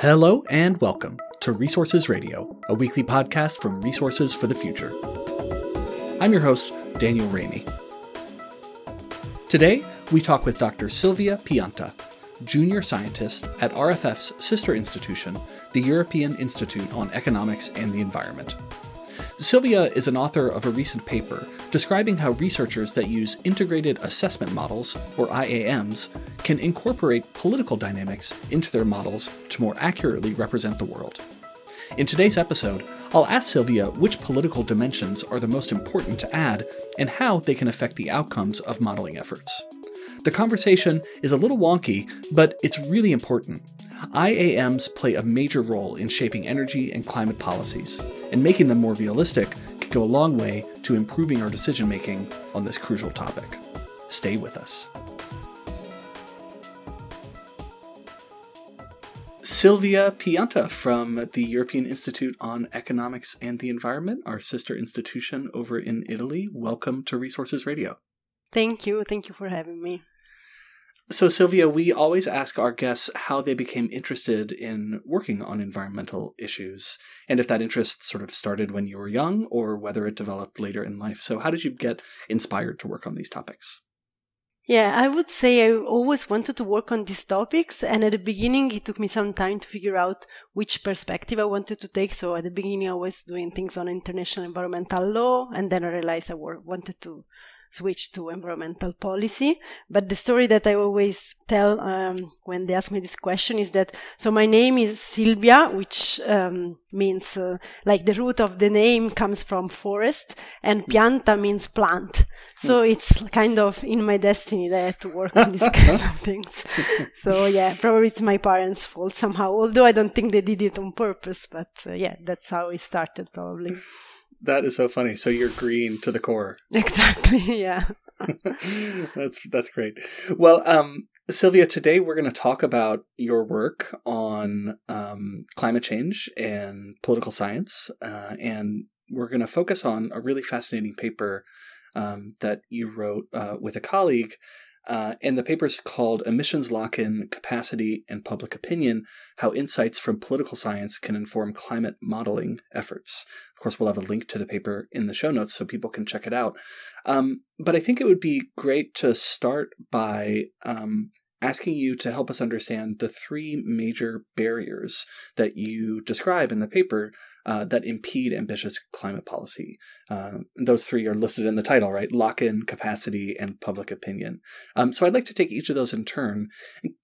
Hello and welcome to Resources Radio, a weekly podcast from Resources for the Future. I'm your host, Daniel Raimi. Today, we talk with Dr. Silvia Pianta, junior scientist at RFF's sister institution, the European Institute on Economics and the Environment. Silvia is an author of a recent paper describing how researchers that use integrated assessment models, or IAMs, can incorporate political dynamics into their models to more accurately represent the world. In today's episode, I'll ask Silvia which political dimensions are the most important to add and how they can affect the outcomes of modeling efforts. The conversation is a little wonky, but it's really important. IAMs play a major role in shaping energy and climate policies, and making them more realistic could go a long way to improving our decision making on this crucial topic. Stay with us. Silvia Pianta from the European Institute on Economics and the Environment, our sister institution over in Italy. Welcome to Resources Radio. Thank you. Thank you for having me. So, Silvia, we always ask our guests how they became interested in working on environmental issues and if that interest sort of started when you were young or whether it developed later in life. So, how did you get inspired to work on these topics? Yeah, I would say I always wanted to work on these topics. And at the beginning, it took me some time to figure out which perspective I wanted to take. So at the beginning, I was doing things on international environmental law. And then I realized I wanted to switch to environmental policy. But the story that I always tell um, when they ask me this question is that so my name is Silvia, which um, means uh, like the root of the name comes from forest, and pianta means plant. So hmm. it's kind of in my destiny that I had to work on these kind of things. So yeah, probably it's my parents' fault somehow. Although I don't think they did it on purpose, but uh, yeah, that's how it started probably. That is so funny. So you're green to the core. Exactly. Yeah. that's that's great. Well, um, Silvia, today we're going to talk about your work on um, climate change and political science, uh, and we're going to focus on a really fascinating paper um, that you wrote uh, with a colleague uh, and the paper is called Emissions Lock In Capacity and Public Opinion How Insights from Political Science Can Inform Climate Modeling Efforts. Of course, we'll have a link to the paper in the show notes so people can check it out. Um, but I think it would be great to start by um, asking you to help us understand the three major barriers that you describe in the paper uh, that impede ambitious climate policy. Uh, those three are listed in the title, right? Lock in, capacity, and public opinion. Um, so I'd like to take each of those in turn.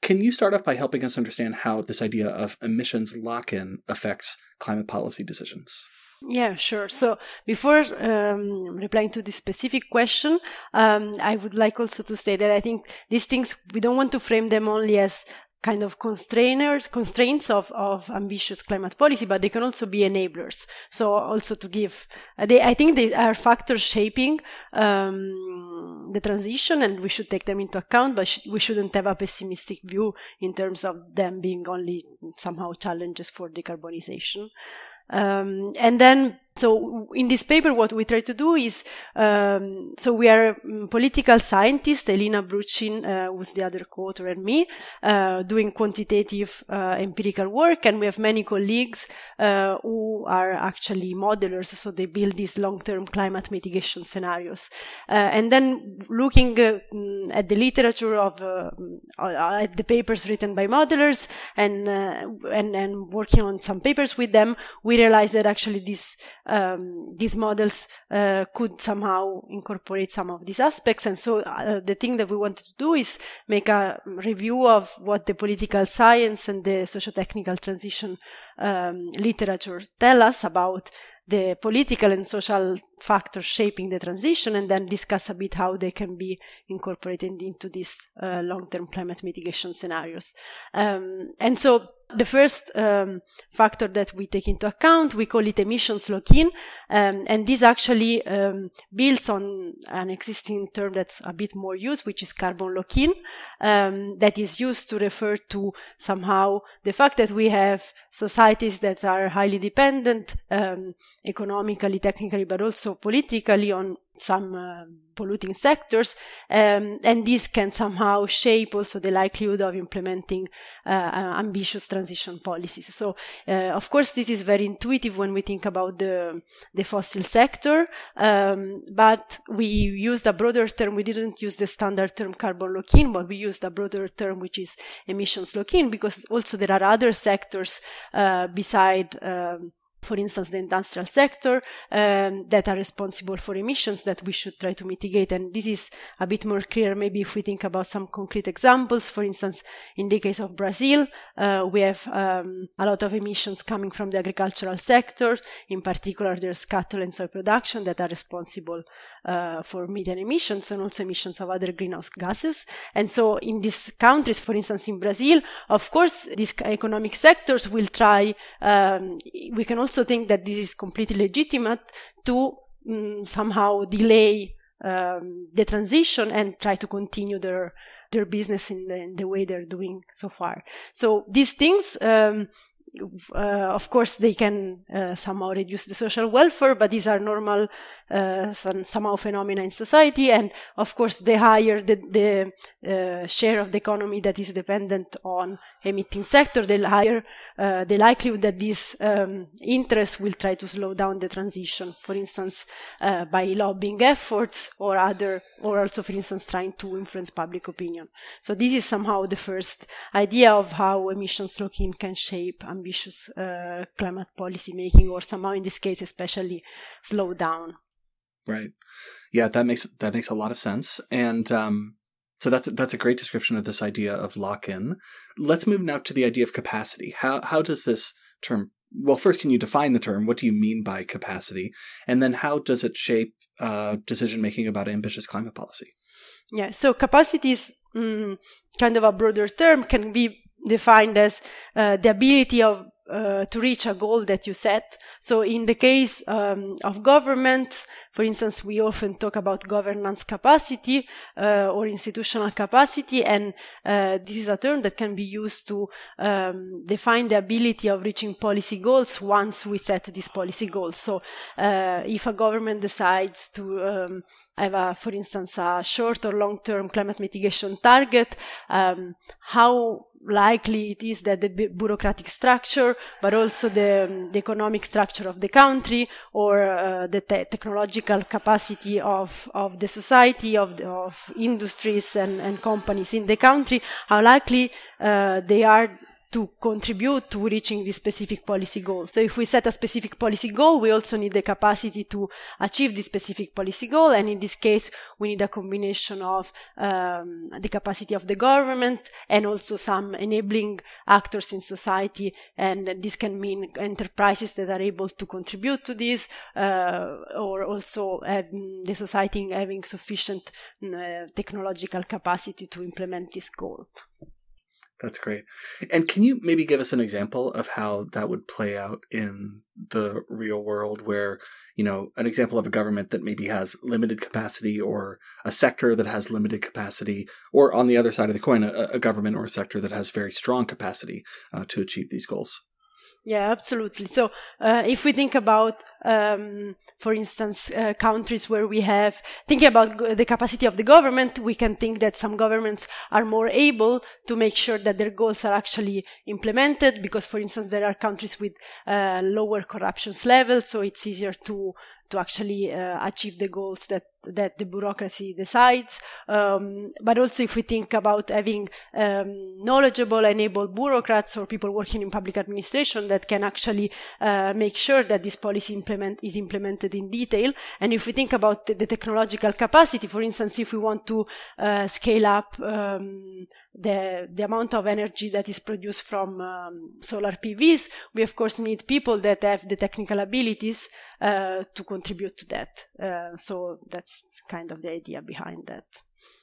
Can you start off by helping us understand how this idea of emissions lock in affects climate policy decisions? Yeah, sure. So before um, replying to this specific question, um, I would like also to say that I think these things, we don't want to frame them only as kind of constrainers, constraints of, of ambitious climate policy, but they can also be enablers. So also to give, uh, they, I think they are factors shaping um, the transition, and we should take them into account. But sh- we shouldn't have a pessimistic view in terms of them being only somehow challenges for decarbonization. Um, and then so in this paper, what we try to do is, um, so we are mm, political scientists, Elina Brutschin, uh, who's the other co-author and me, uh, doing quantitative uh, empirical work, and we have many colleagues uh, who are actually modelers, so they build these long-term climate mitigation scenarios. Uh, and then looking uh, mm, at the literature of at the papers written by modelers and and and working on some papers with them, we realized that actually this um, these models uh, could somehow incorporate some of these aspects. And so uh, the thing that we wanted to do is make a review of what the political science and the socio-technical transition um, literature tell us about the political and social factors shaping the transition and then discuss a bit how they can be incorporated into these uh, long-term climate mitigation scenarios. Um, and so the first um, factor that we take into account, we call it emissions lock-in, um, and this actually um, builds on an existing term that's a bit more used, which is carbon lock-in, um, that is used to refer to somehow the fact that we have societies that are highly dependent um, economically, technically, but also also politically on some uh, polluting sectors, um, and this can somehow shape also the likelihood of implementing uh, uh, ambitious transition policies. So, uh, of course, this is very intuitive when we think about the the fossil sector, um, but we used a broader term. We didn't use the standard term carbon lock-in, but we used a broader term which is emissions lock-in because also there are other sectors uh, beside. Um, for instance, the industrial sector um, that are responsible for emissions that we should try to mitigate. And this is a bit more clear maybe if we think about some concrete examples. For instance, in the case of Brazil, uh, we have um, a lot of emissions coming from the agricultural sector. In particular, there's cattle and soy production that are responsible uh, for methane emissions and also emissions of other greenhouse gases. And so in these countries, for instance, in Brazil, of course, these economic sectors will try, um, we can also also think that this is completely legitimate to um, somehow delay um, the transition and try to continue their their business in the, in the, way they're doing so far. So these things um, uh, of course, they can uh, somehow reduce the social welfare, but these are normal uh, some, somehow phenomena in society. And of course, the higher the, the uh, share of the economy that is dependent on emitting sector, the higher uh, the likelihood that these um, interests will try to slow down the transition. For instance, uh, by lobbying efforts or other, or also, for instance, trying to influence public opinion. So this is somehow the first idea of how emissions lock-in can shape ambitious uh, climate policy making, or somehow in this case, especially slow down. Right. Yeah, that makes that makes a lot of sense. And um, so that's that's a great description of this idea of lock-in. Let's move now to the idea of capacity. How how does this term? Well, first, can you define the term? What do you mean by capacity? And then, how does it shape uh, decision making about ambitious climate policy? Yeah. So capacity is mm, kind of a broader term. Can be defined as uh, the ability of uh, to reach a goal that you set. So in the case um, of government, for instance, we often talk about governance capacity uh, or institutional capacity, and uh, this is a term that can be used to um, define the ability of reaching policy goals once we set these policy goals. So uh, if a government decides to um, have, a, for instance, a short or long-term climate mitigation target, um, how likely it is that the bureaucratic structure, but also the, the economic structure of the country or uh, the te- technological capacity of, of the society, of, the, of industries and, and companies in the country, how likely uh, they are to contribute to reaching this specific policy goal. So if we set a specific policy goal, we also need the capacity to achieve this specific policy goal. And in this case, we need a combination of um, the capacity of the government and also some enabling actors in society. And this can mean enterprises that are able to contribute to this, uh, or also the society having sufficient uh, technological capacity to implement this goal. That's great. And can you maybe give us an example of how that would play out in the real world where, you know, an example of a government that maybe has limited capacity or a sector that has limited capacity, or on the other side of the coin, a, a government or a sector that has very strong capacity uh, to achieve these goals? Yeah, absolutely. So, uh, if we think about, um, for instance, uh, countries where we have thinking about the capacity of the government, we can think that some governments are more able to make sure that their goals are actually implemented. Because, for instance, there are countries with uh, lower corruption levels, so it's easier to to actually uh, achieve the goals that that the bureaucracy decides. Um, but also, if we think about having um, knowledgeable and able bureaucrats or people working in public administration that can actually uh, make sure that this policy implement is implemented in detail. And if we think about the, the technological capacity, for instance, if we want to uh, scale up um, the the amount of energy that is produced from um, solar PVs, we of course need people that have the technical abilities uh, to contribute to that. Uh, so that's kind of the idea behind that.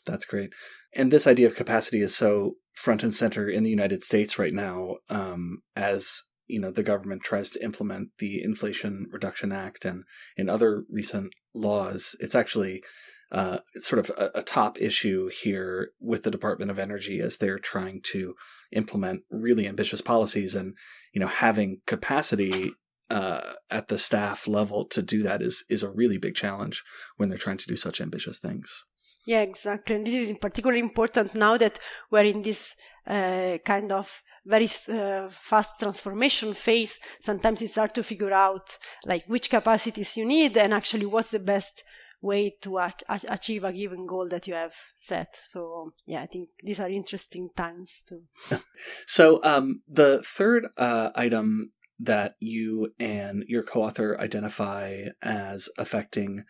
That's great. And this idea of capacity is so front and center in the United States right now, um, as you know, the government tries to implement the Inflation Reduction Act and in other recent laws. It's actually uh, sort of a, a, top issue here with the Department of Energy as they're trying to implement really ambitious policies and you know having capacity uh, at the staff level to do that is is a really big challenge when they're trying to do such ambitious things. Yeah, exactly. And this is particularly important now that we're in this uh, kind of very uh, fast transformation phase. Sometimes it's hard to figure out like which capacities you need and actually what's the best way to ac- achieve a given goal that you have set. So yeah, I think these are interesting times too. so um, the third uh, item that you and your co-author identify as affecting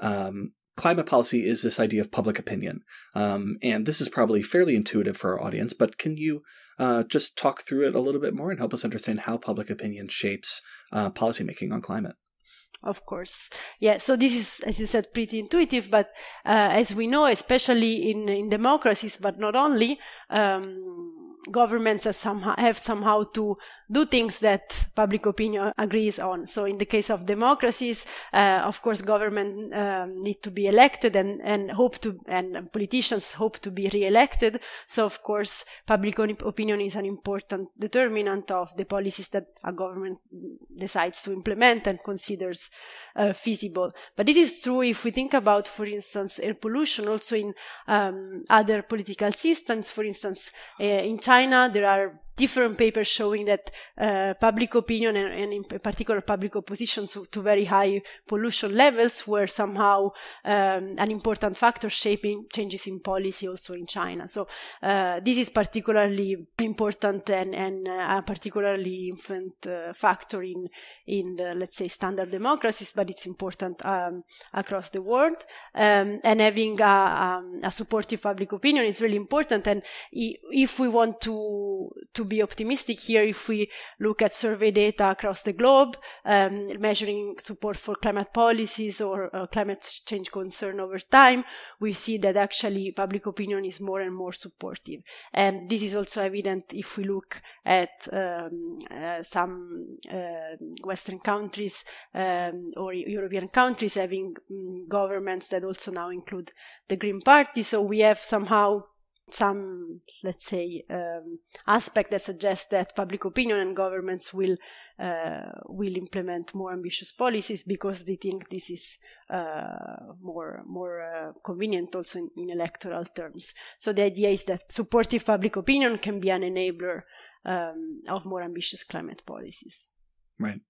um, climate policy is this idea of public opinion. Um, and this is probably fairly intuitive for our audience, but can you uh, just talk through it a little bit more and help us understand how public opinion shapes uh, policymaking on climate? Of course. Yeah. So this is, as you said, pretty intuitive, but uh, as we know, especially in, in democracies, but not only, um, governments somehow, have somehow to do things that public opinion agrees on. So in the case of democracies, uh, of course, government um, need to be elected and, and hope to, and politicians hope to be re-elected. So of course, public opinion is an important determinant of the policies that a government decides to implement and considers uh, feasible. But this is true if we think about, for instance, air pollution also in um, other political systems. For instance, uh, in China, there are different papers showing that uh, public opinion and, and, in particular public opposition to, to very high pollution levels were somehow um, an important factor shaping changes in policy also in China. So uh, this is particularly important and, and uh, a particularly influent uh, factor in in the, let's say standard democracies, but it's important um, across the world. Um, and having a, um, a supportive public opinion is really important. And if we want to to be optimistic here if we look at survey data across the globe, um, measuring support for climate policies or uh, climate change concern over time. We see that actually public opinion is more and more supportive. And this is also evident if we look at um, uh, some uh, Western countries um, or European countries having um, governments that also now include the Green Party. So we have somehow some, let's say, um, aspect that suggests that public opinion and governments will uh, will implement more ambitious policies because they think this is uh, more more uh, convenient also in, in, electoral terms. So the idea is that supportive public opinion can be an enabler um, of more ambitious climate policies. Right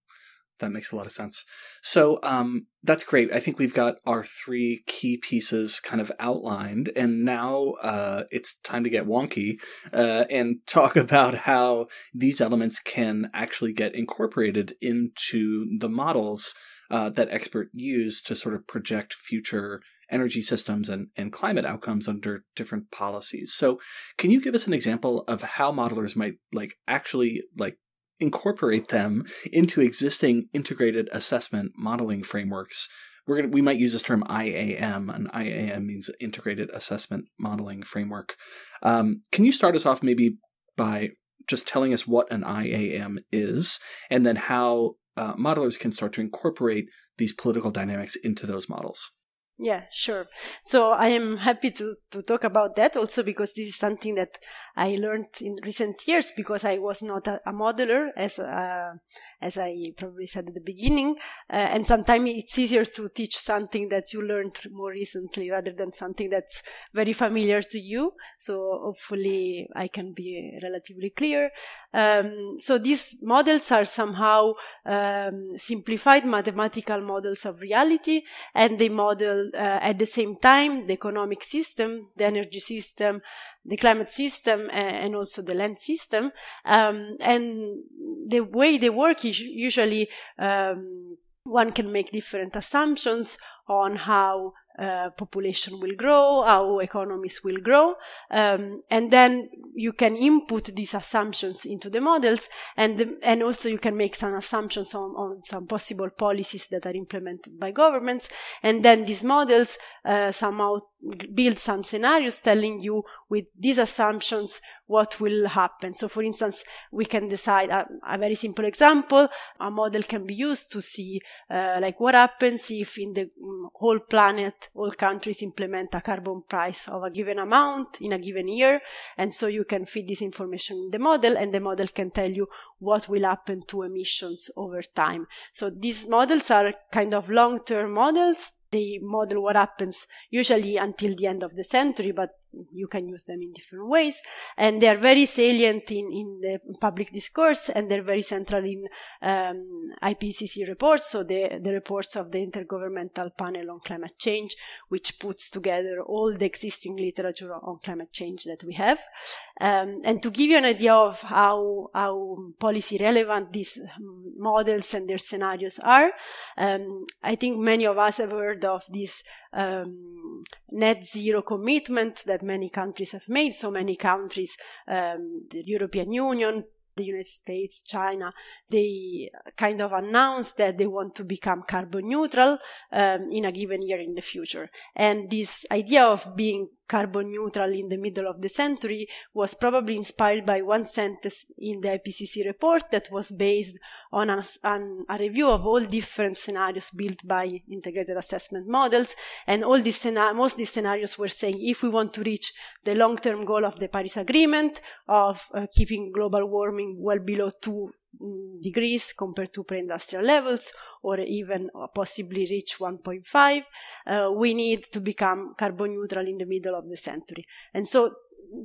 that makes a lot of sense. So um, that's great. I think we've got our three key pieces kind of outlined, and now uh, it's time to get wonky uh, and talk about how these elements can actually get incorporated into the models uh, that experts use to sort of project future energy systems and, and climate outcomes under different policies. So can you give us an example of how modelers might like actually like incorporate them into existing integrated assessment modeling frameworks. We're gonna we might use this term IAM, and IAM means integrated assessment modeling framework. Um, can you start us off maybe by just telling us what an IAM is, and then how uh, modelers can start to incorporate these political dynamics into those models? Yeah, sure. So I am happy to, to talk about that also because this is something that I learned in recent years because I was not a, a modeler as uh, as I probably said at the beginning. Uh, and sometimes it's easier to teach something that you learned more recently rather than something that's very familiar to you. So hopefully I can be relatively clear. Um, so these models are somehow um, simplified mathematical models of reality and they model at the same time the economic system, the energy system, the climate system and also the land system. Um, and the way they work is usually um, one can make different assumptions on how uh, population will grow, how economies will grow, um, and then you can input these assumptions into the models, and the, and also you can make some assumptions on, on some possible policies that are implemented by governments, and then these models uh, somehow build some scenarios telling you with these assumptions what will happen. So, for instance, we can decide a, a very simple example. A model can be used to see, uh, like, what happens if in the mm, whole planet, all countries implement a carbon price of a given amount in a given year. And so you can feed this information in the model, and the model can tell you what will happen to emissions over time. So these models are kind of long-term models they model what happens usually until the end of the century, but you can use them in different ways. And they are very salient in, in the public discourse and they're very central in um, IPCC reports, so the, the reports of the Intergovernmental Panel on Climate Change, which puts together all the existing literature on climate change that we have. Um, and to give you an idea of how, how policy relevant these um, models and their scenarios are, um, I think many of us have heard of this um, net zero commitment that many countries have made. So many countries, um, the European Union, the United States, China, they kind of announced that they want to become carbon neutral um, in a given year in the future. And this idea of being carbon neutral in the middle of the century was probably inspired by one sentence in the IPCC report that was based on a, on a review of all different scenarios built by integrated assessment models. And all these most of these scenarios were saying if we want to reach the long-term goal of the Paris Agreement of uh, keeping global warming well below two degrees compared to pre-industrial levels or even possibly reach 1.5 uh, we need to become carbon neutral in the middle of the century and so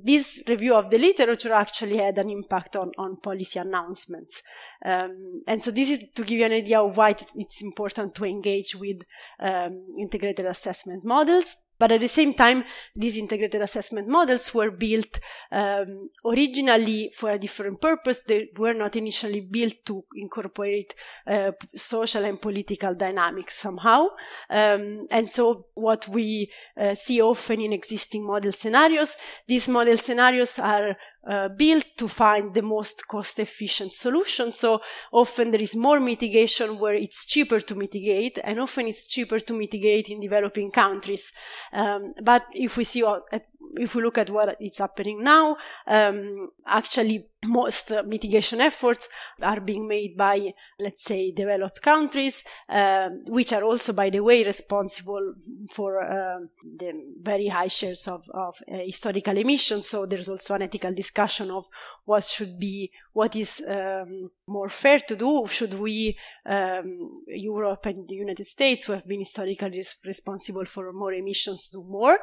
this review of the literature actually had an impact on, on policy announcements. Um, and so this is to give you an idea of why it's important to engage with um, integrated assessment models. But at the same time, these integrated assessment models were built um, originally for a different purpose. They were not initially built to incorporate uh, social and political dynamics somehow. Um, and so what we uh, see often in existing model scenarios, these model scenarios are uh, built to find the most cost efficient solution. So often there is more mitigation where it's cheaper to mitigate and often it's cheaper to mitigate in developing countries. Um, but if we see if we look at what is happening now, um, actually most mitigation efforts are being made by, let's say, developed countries, uh, which are also, by the way, responsible for uh, the very high shares of, of uh, historical emissions. So there's also an ethical discussion of what should be, what is um, more fair to do. Should we, um, Europe and the United States, who have been historically responsible for more emissions, do more?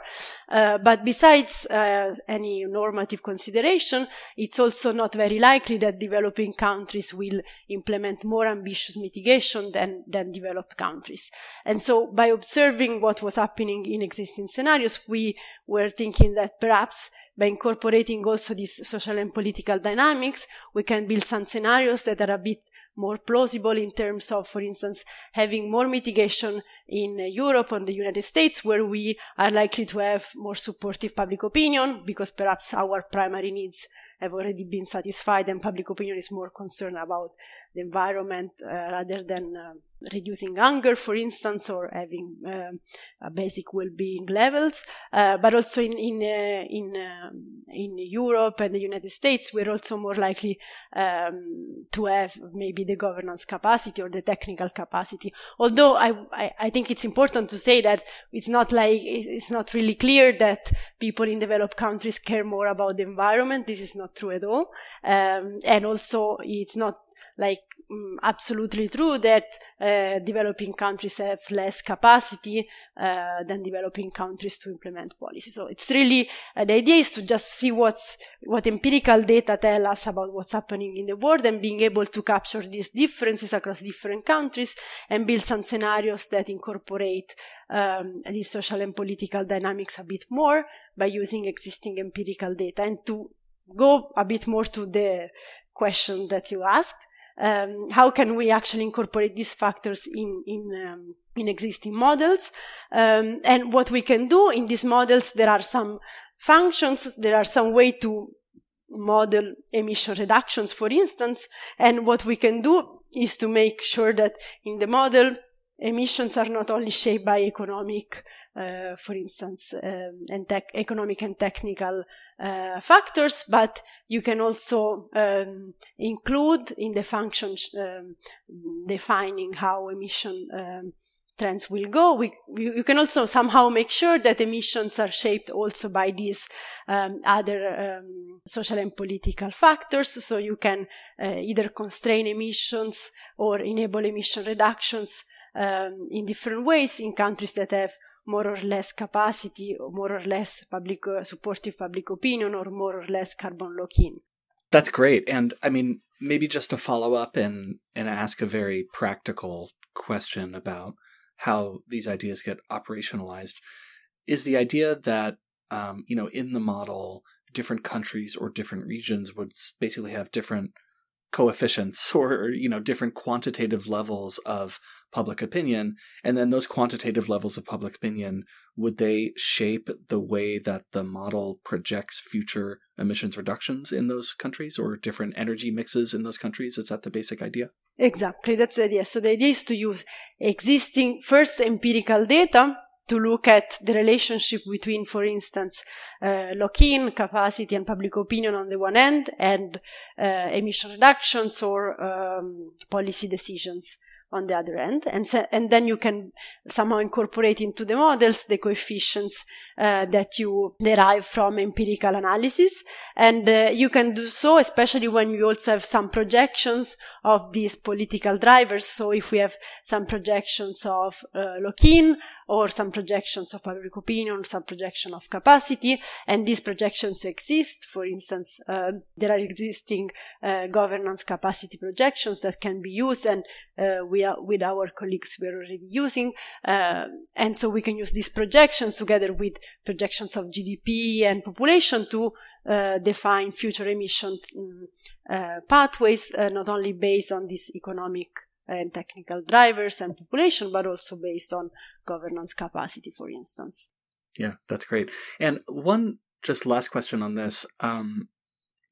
Uh, but besides uh, any normative consideration, it's also not very likely that developing countries will implement more ambitious mitigation than, than developed countries. And so by observing what was happening in existing scenarios, we were thinking that perhaps by incorporating also these social and political dynamics, we can build some scenarios that are a bit more plausible in terms of, for instance, having more mitigation in Europe and the United States, where we are likely to have more supportive public opinion because perhaps our primary needs have already been satisfied and public opinion is more concerned about the environment uh, rather than uh, reducing hunger, for instance, or having uh, basic well-being levels. Uh, but also in in uh, in um, in Europe and the United States, we're also more likely um, to have maybe the governance capacity or the technical capacity. Although I, I, I think it's important to say that it's not like it's not really clear that people in developed countries care more about the environment. This is not true at all, um, and also it's not like mm, absolutely true that uh, developing countries have less capacity uh, than developing countries to implement policy. So it's really uh, the idea is to just see what's what empirical data tell us about what's happening in the world and being able to capture these differences across different countries and build some scenarios that incorporate um, these social and political dynamics a bit more by using existing empirical data and to go a bit more to the question that you asked. Um, how can we actually incorporate these factors in in um, in existing models? Um, and what we can do in these models there are some functions there are some way to model emission reductions for instance. And what we can do is to make sure that in the model emissions are not only shaped by economic uh, for instance, um, and tech, economic and technical uh, factors, but you can also um, include in the function um, defining how emission um, trends will go. We, you can also somehow make sure that emissions are shaped also by these um, other um, social and political factors. So you can uh, either constrain emissions or enable emission reductions um, in different ways in countries that have more or less capacity, or more or less public uh, supportive public opinion, or more or less carbon lock-in. That's great, and I mean maybe just to follow up and and ask a very practical question about how these ideas get operationalized is the idea that um, you know in the model different countries or different regions would basically have different coefficients or you know different quantitative levels of public opinion and then those quantitative levels of public opinion would they shape the way that the model projects future emissions reductions in those countries or different energy mixes in those countries? Is that the basic idea? Exactly. That's the idea. So the idea is to use existing first empirical data to look at the relationship between, for instance, uh, lock-in capacity and public opinion on the one end and uh, emission reductions or um, policy decisions on the other end. And, so, and then you can somehow incorporate into the models the coefficients uh, that you derive from empirical analysis. And uh, you can do so, especially when you also have some projections of these political drivers. So if we have some projections of uh, or some projections of public opinion, some projection of capacity, and these projections exist. For instance, uh, there are existing uh, governance capacity projections that can be used, and uh, are with our colleagues we are already using, uh, and so we can use these projections together with projections of GDP and population to uh, define future emission uh, pathways, not only based on these economic and technical drivers and population, but also based on governance capacity, for instance. Yeah, that's great. And one just last question on this. Um,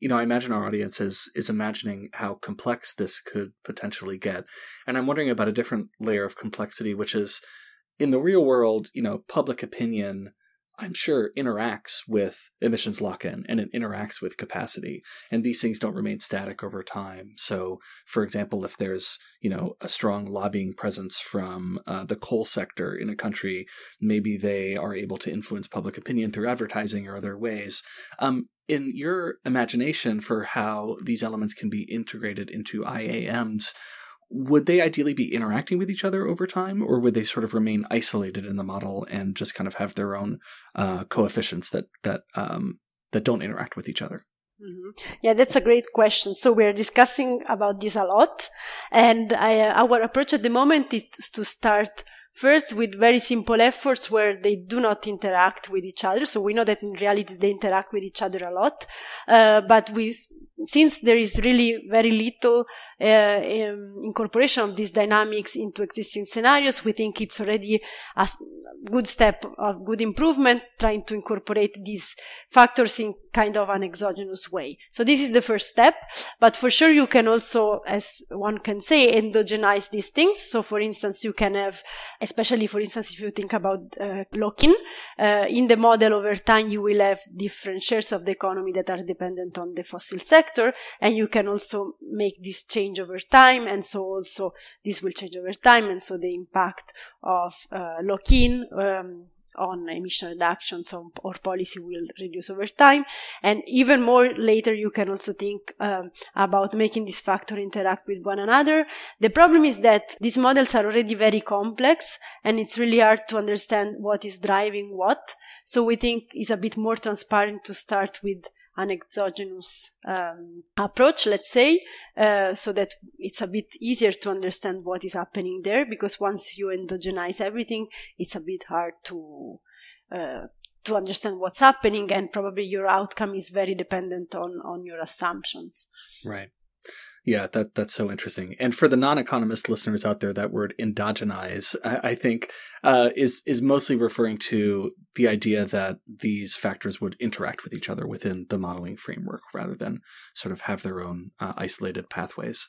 you know, I imagine our audience is is imagining how complex this could potentially get, and I'm wondering about a different layer of complexity, which is in the real world. You know, public opinion I'm sure interacts with emissions lock-in and it interacts with capacity. And these things don't remain static over time. So, for example, if there's, you know, a strong lobbying presence from uh, the coal sector in a country, maybe they are able to influence public opinion through advertising or other ways. Um, in your imagination for how these elements can be integrated into IAMs, would they ideally be interacting with each other over time, or would they sort of remain isolated in the model and just kind of have their own uh, coefficients that that um, that don't interact with each other? Mm-hmm. Yeah, that's a great question. So we're discussing about this a lot, and I, uh, our approach at the moment is to start First, with very simple efforts where they do not interact with each other. So we know that in reality they interact with each other a lot. Uh, but we since there is really very little uh, um, incorporation of these dynamics into existing scenarios, we think it's already a good step of good improvement, trying to incorporate these factors in kind of an exogenous way. So this is the first step, but for sure you can also, as one can say, endogenize these things. So for instance, you can have, especially for instance, if you think about uh, lock-in, uh, in the model over time, you will have different shares of the economy that are dependent on the fossil sector sector and you can also make this change over time and so also this will change over time and so the impact of uh, lock-in um, on emission reductions or policy will reduce over time. And even more later, you can also think um, about making this factor interact with one another. The problem is that these models are already very complex and it's really hard to understand what is driving what. So we think it's a bit more transparent to start with an exogenous um, approach, let's say, uh, so that it's a bit easier to understand what is happening there. Because once you endogenize everything, it's a bit hard to uh, to understand what's happening, and probably your outcome is very dependent on on your assumptions. Right. Yeah, that that's so interesting. And for the non-economist listeners out there, that word endogenize, I, I think, uh, is is mostly referring to the idea that these factors would interact with each other within the modeling framework, rather than sort of have their own uh, isolated pathways.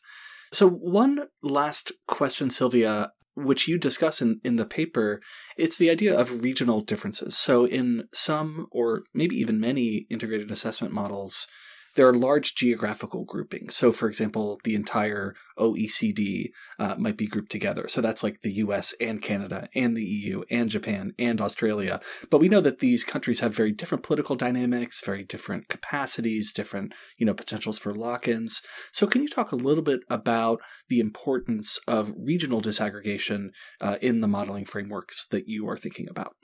So, one last question, Silvia. which you discuss in, in the paper, it's the idea of regional differences. So, in some or maybe even many integrated assessment models, there are large geographical groupings. So, for example, the entire OECD uh, might be grouped together. So that's like the US and Canada and the EU and Japan and Australia. But we know that these countries have very different political dynamics, very different capacities, different, you know, potentials for lock-ins. So can you talk a little bit about the importance of regional disaggregation uh, in the modeling frameworks that you are thinking about?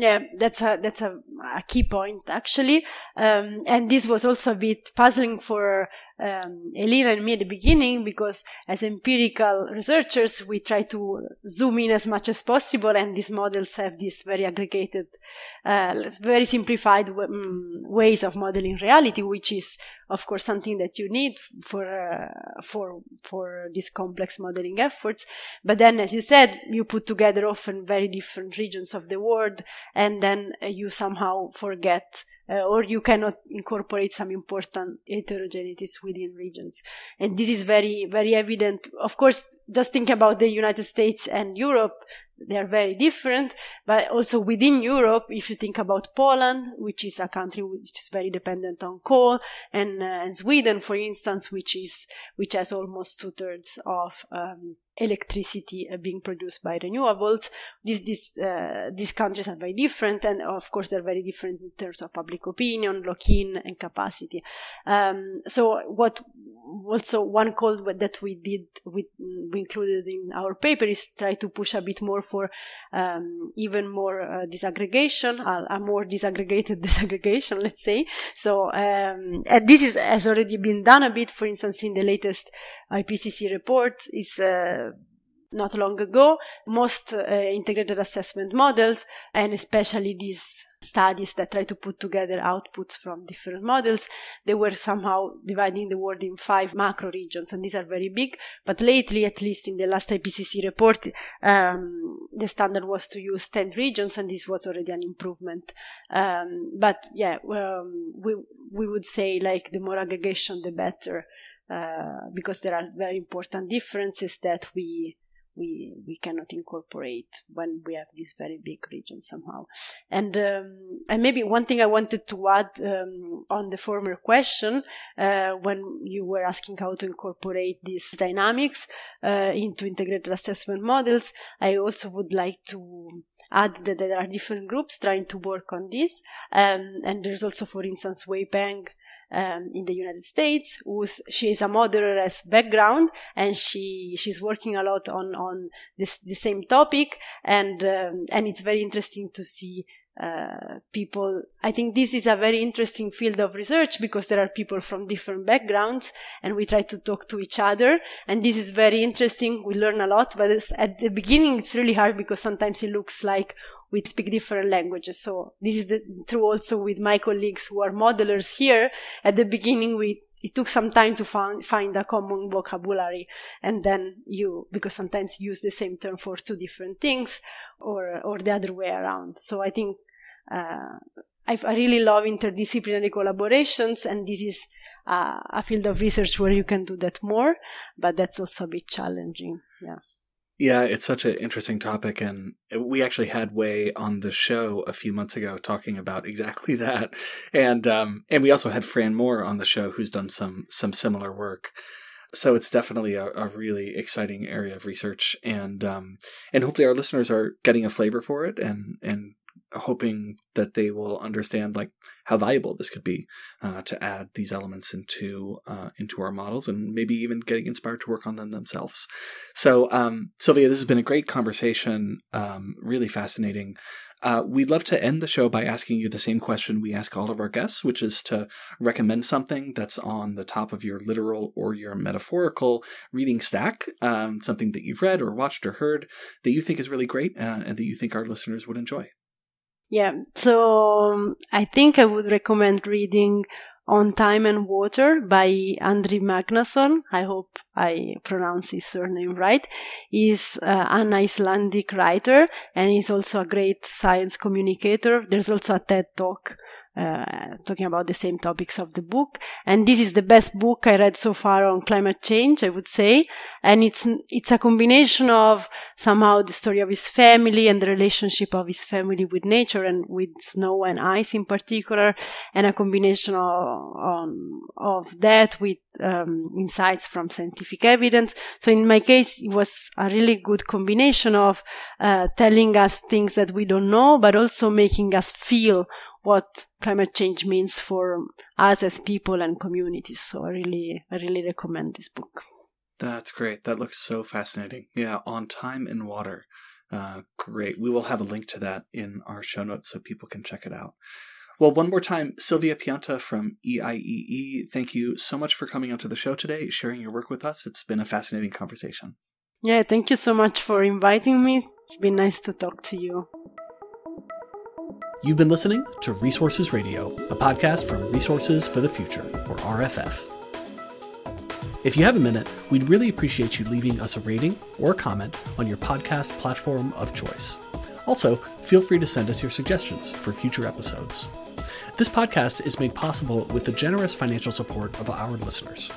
Yeah, that's a that's a, a key point actually, um, and this was also a bit puzzling for um, Elina and me at the beginning because as empirical researchers we try to zoom in as much as possible, and these models have these very aggregated, uh, very simplified w- um, ways of modeling reality, which is of course something that you need for uh, for for these complex modeling efforts. But then, as you said, you put together often very different regions of the world, and then uh, you somehow forget uh, or you cannot incorporate some important heterogeneities within regions. And this is very, very evident. Of course, just think about the United States and Europe. They are very different, but also within Europe, if you think about Poland, which is a country which is very dependent on coal, and, uh, and Sweden, for instance, which is, which has almost two thirds of, um, electricity uh, being produced by renewables. These, these, uh, these countries are very different, and of course, they're very different in terms of public opinion, lock-in, and capacity. Um, so, what also one call that we did, we, we included in our paper is try to push a bit more for um, even more uh, disaggregation, a, a, more disaggregated disaggregation, let's say. So, um, this is, has already been done a bit. For instance, in the latest IPCC report, is uh, not long ago. Most uh, integrated assessment models, and especially these studies that try to put together outputs from different models, they were somehow dividing the world in five macro regions, and these are very big. But lately, at least in the last IPCC report, um, the standard was to use 10 regions, and this was already an improvement. Um, but yeah, um, we, we would say like the more aggregation, the better. Uh, because there are very important differences that we we we cannot incorporate when we have this very big region somehow. And um, and maybe one thing I wanted to add um, on the former question uh, when you were asking how to incorporate these dynamics uh, into integrated assessment models, I also would like to add that there are different groups trying to work on this. Um, and there's also, for instance, Wei Peng um, in the United States, who's she is a modeler's background, and she she's working a lot on on this the same topic, and um, and it's very interesting to see uh, people. I think this is a very interesting field of research because there are people from different backgrounds and we try to talk to each other. And this is very interesting. We learn a lot, but at the beginning, it's really hard because sometimes it looks like, we speak different languages. So this is the, true also with my colleagues who are modelers here. At the beginning, we it took some time to find, find a common vocabulary and then you because sometimes you use the same term for two different things or or the other way around so i think I, I really love interdisciplinary collaborations and this is uh, a field of research where you can do that more but that's also a bit challenging yeah yeah, it's such an interesting topic, and we actually had Wei on the show a few months ago talking about exactly that, and um, and we also had Fran Moore on the show who's done some some similar work. So it's definitely a, a really exciting area of research, and um, and hopefully our listeners are getting a flavor for it, and and hoping that they will understand like how valuable this could be uh, to add these elements into uh, into our models and maybe even getting inspired to work on them themselves. So, um, Silvia, this has been a great conversation, um, really fascinating. Uh, we'd love to end the show by asking you the same question we ask all of our guests, which is to recommend something that's on the top of your literal or your metaphorical reading stack, um, something that you've read or watched or heard that you think is really great uh, and that you think our listeners would enjoy. Yeah, so um, I think I would recommend reading On Time and Water by Andri Magnason. I hope I pronounce his surname right. He's uh, an Icelandic writer and he's also a great science communicator. There's also a TED talk uh, talking about the same topics of the book. And this is the best book I read so far on climate change, I would say. And it's, it's a combination of somehow the story of his family and the relationship of his family with nature and with snow and ice in particular, and a combination of, um, of that with um, insights from scientific evidence. So in my case, it was a really good combination of uh, telling us things that we don't know, but also making us feel what climate change means for us as people and communities. So I really, I really recommend this book. That's great. That looks so fascinating. Yeah, on time and water. Uh, great. We will have a link to that in our show notes so people can check it out. Well, one more time, Silvia Pianta from EIEE, thank you so much for coming onto the show today, sharing your work with us. It's been a fascinating conversation. Yeah, thank you so much for inviting me. It's been nice to talk to you. You've been listening to Resources Radio, a podcast from Resources for the Future, or RFF. If you have a minute, we'd really appreciate you leaving us a rating or comment on your podcast platform of choice. Also, feel free to send us your suggestions for future episodes. This podcast is made possible with the generous financial support of our listeners.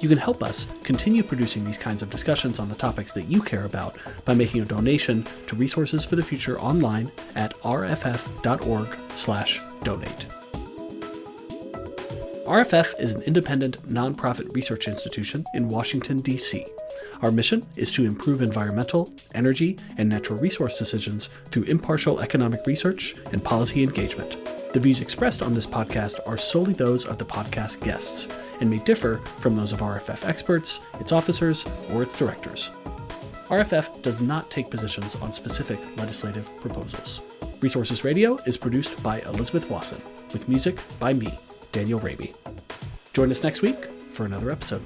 You can help us continue producing these kinds of discussions on the topics that you care about by making a donation to Resources for the Future online at rff.org/donate. RFF is an independent nonprofit research institution in Washington, D.C. Our mission is to improve environmental, energy, and natural resource decisions through impartial economic research and policy engagement. The views expressed on this podcast are solely those of the podcast guests and may differ from those of RFF experts, its officers, or its directors. RFF does not take positions on specific legislative proposals. Resources Radio is produced by Elizabeth Wasson, with music by me, Daniel Raimi. Join us next week for another episode.